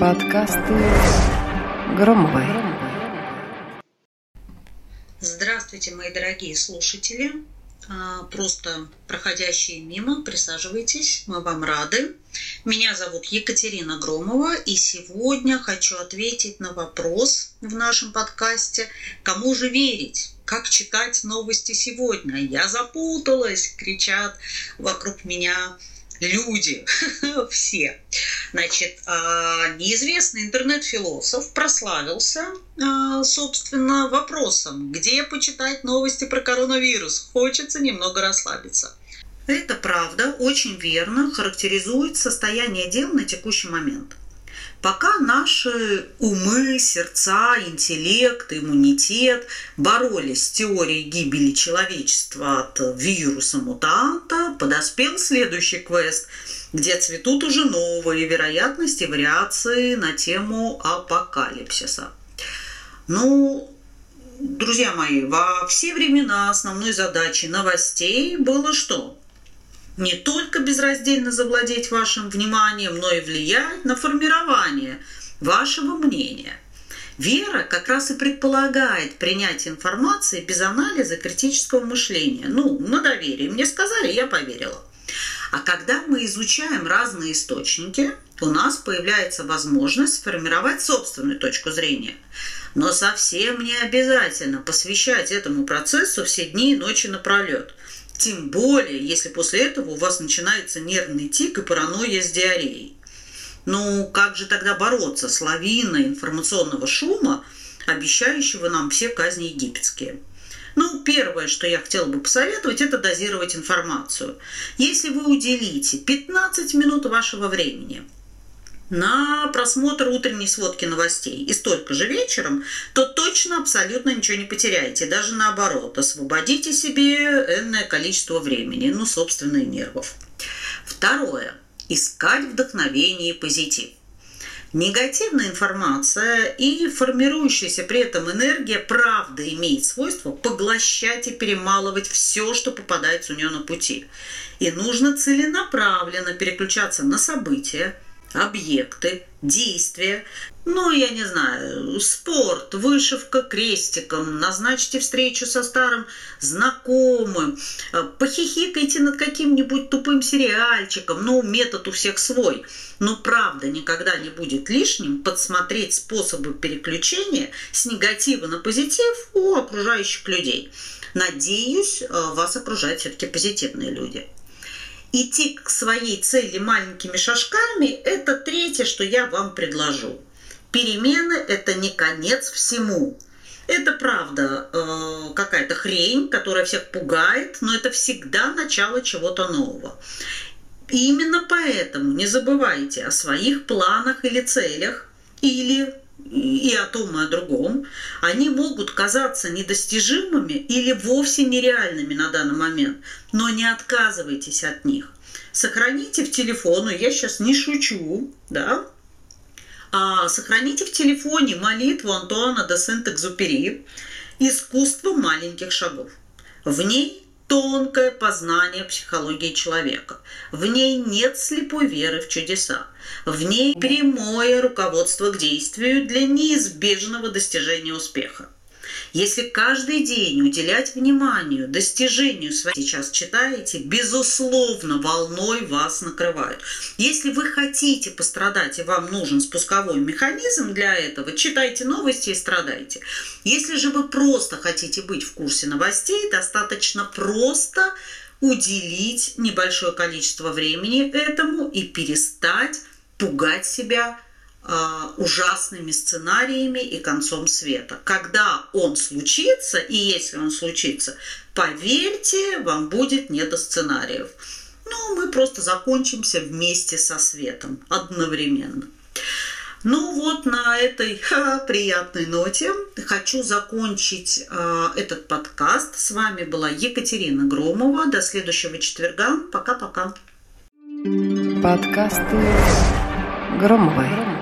Подкасты Громовой. Здравствуйте, мои дорогие слушатели. А, просто проходящие мимо, присаживайтесь, мы вам рады. Меня зовут Екатерина Громова, и сегодня хочу ответить на вопрос в нашем подкасте «Кому же верить? Как читать новости сегодня?» «Я запуталась!» – кричат вокруг меня люди, все. Значит, а, неизвестный интернет-философ прославился, а, собственно, вопросом, где почитать новости про коронавирус. Хочется немного расслабиться. Это правда, очень верно характеризует состояние дел на текущий момент – Пока наши умы, сердца, интеллект, иммунитет боролись с теорией гибели человечества от вируса-мутанта, подоспел следующий квест, где цветут уже новые вероятности вариации на тему апокалипсиса. Ну, друзья мои, во все времена основной задачей новостей было что? Не только безраздельно завладеть вашим вниманием, но и влиять на формирование вашего мнения. Вера как раз и предполагает принятие информации без анализа критического мышления. Ну, на доверие. Мне сказали, я поверила. А когда мы изучаем разные источники, у нас появляется возможность сформировать собственную точку зрения. Но совсем не обязательно посвящать этому процессу все дни и ночи напролет. Тем более, если после этого у вас начинается нервный тик и паранойя с диареей. Ну, как же тогда бороться с лавиной информационного шума, обещающего нам все казни египетские? Ну, первое, что я хотела бы посоветовать, это дозировать информацию. Если вы уделите 15 минут вашего времени на просмотр утренней сводки новостей и столько же вечером, то точно абсолютно ничего не потеряете. Даже наоборот, освободите себе энное количество времени, ну, собственно, и нервов. Второе. Искать вдохновение и позитив. Негативная информация и формирующаяся при этом энергия правда имеет свойство поглощать и перемалывать все, что попадается у нее на пути. И нужно целенаправленно переключаться на события, объекты, действия. Ну, я не знаю, спорт, вышивка крестиком, назначьте встречу со старым знакомым, э, похихикайте над каким-нибудь тупым сериальчиком. Ну, метод у всех свой. Но правда никогда не будет лишним подсмотреть способы переключения с негатива на позитив у окружающих людей. Надеюсь, э, вас окружают все-таки позитивные люди идти к своей цели маленькими шажками – это третье, что я вам предложу. Перемены – это не конец всему. Это правда э, какая-то хрень, которая всех пугает, но это всегда начало чего-то нового. И именно поэтому не забывайте о своих планах или целях, или и о том, и о другом, они могут казаться недостижимыми или вовсе нереальными на данный момент, но не отказывайтесь от них. Сохраните в телефоне, я сейчас не шучу, да, а сохраните в телефоне молитву Антуана де Сент-Экзупери «Искусство маленьких шагов». В ней тонкое познание психологии человека. В ней нет слепой веры в чудеса. В ней прямое руководство к действию для неизбежного достижения успеха. Если каждый день уделять вниманию достижению своего, сейчас читаете, безусловно, волной вас накрывают. Если вы хотите пострадать и вам нужен спусковой механизм для этого, читайте новости и страдайте. Если же вы просто хотите быть в курсе новостей, достаточно просто уделить небольшое количество времени этому и перестать пугать себя ужасными сценариями и концом света. Когда он случится, и если он случится, поверьте, вам будет не до сценариев. Ну, мы просто закончимся вместе со светом одновременно. Ну вот на этой ха, приятной ноте хочу закончить э, этот подкаст. С вами была Екатерина Громова. До следующего четверга. Пока-пока. Подкасты Громовой.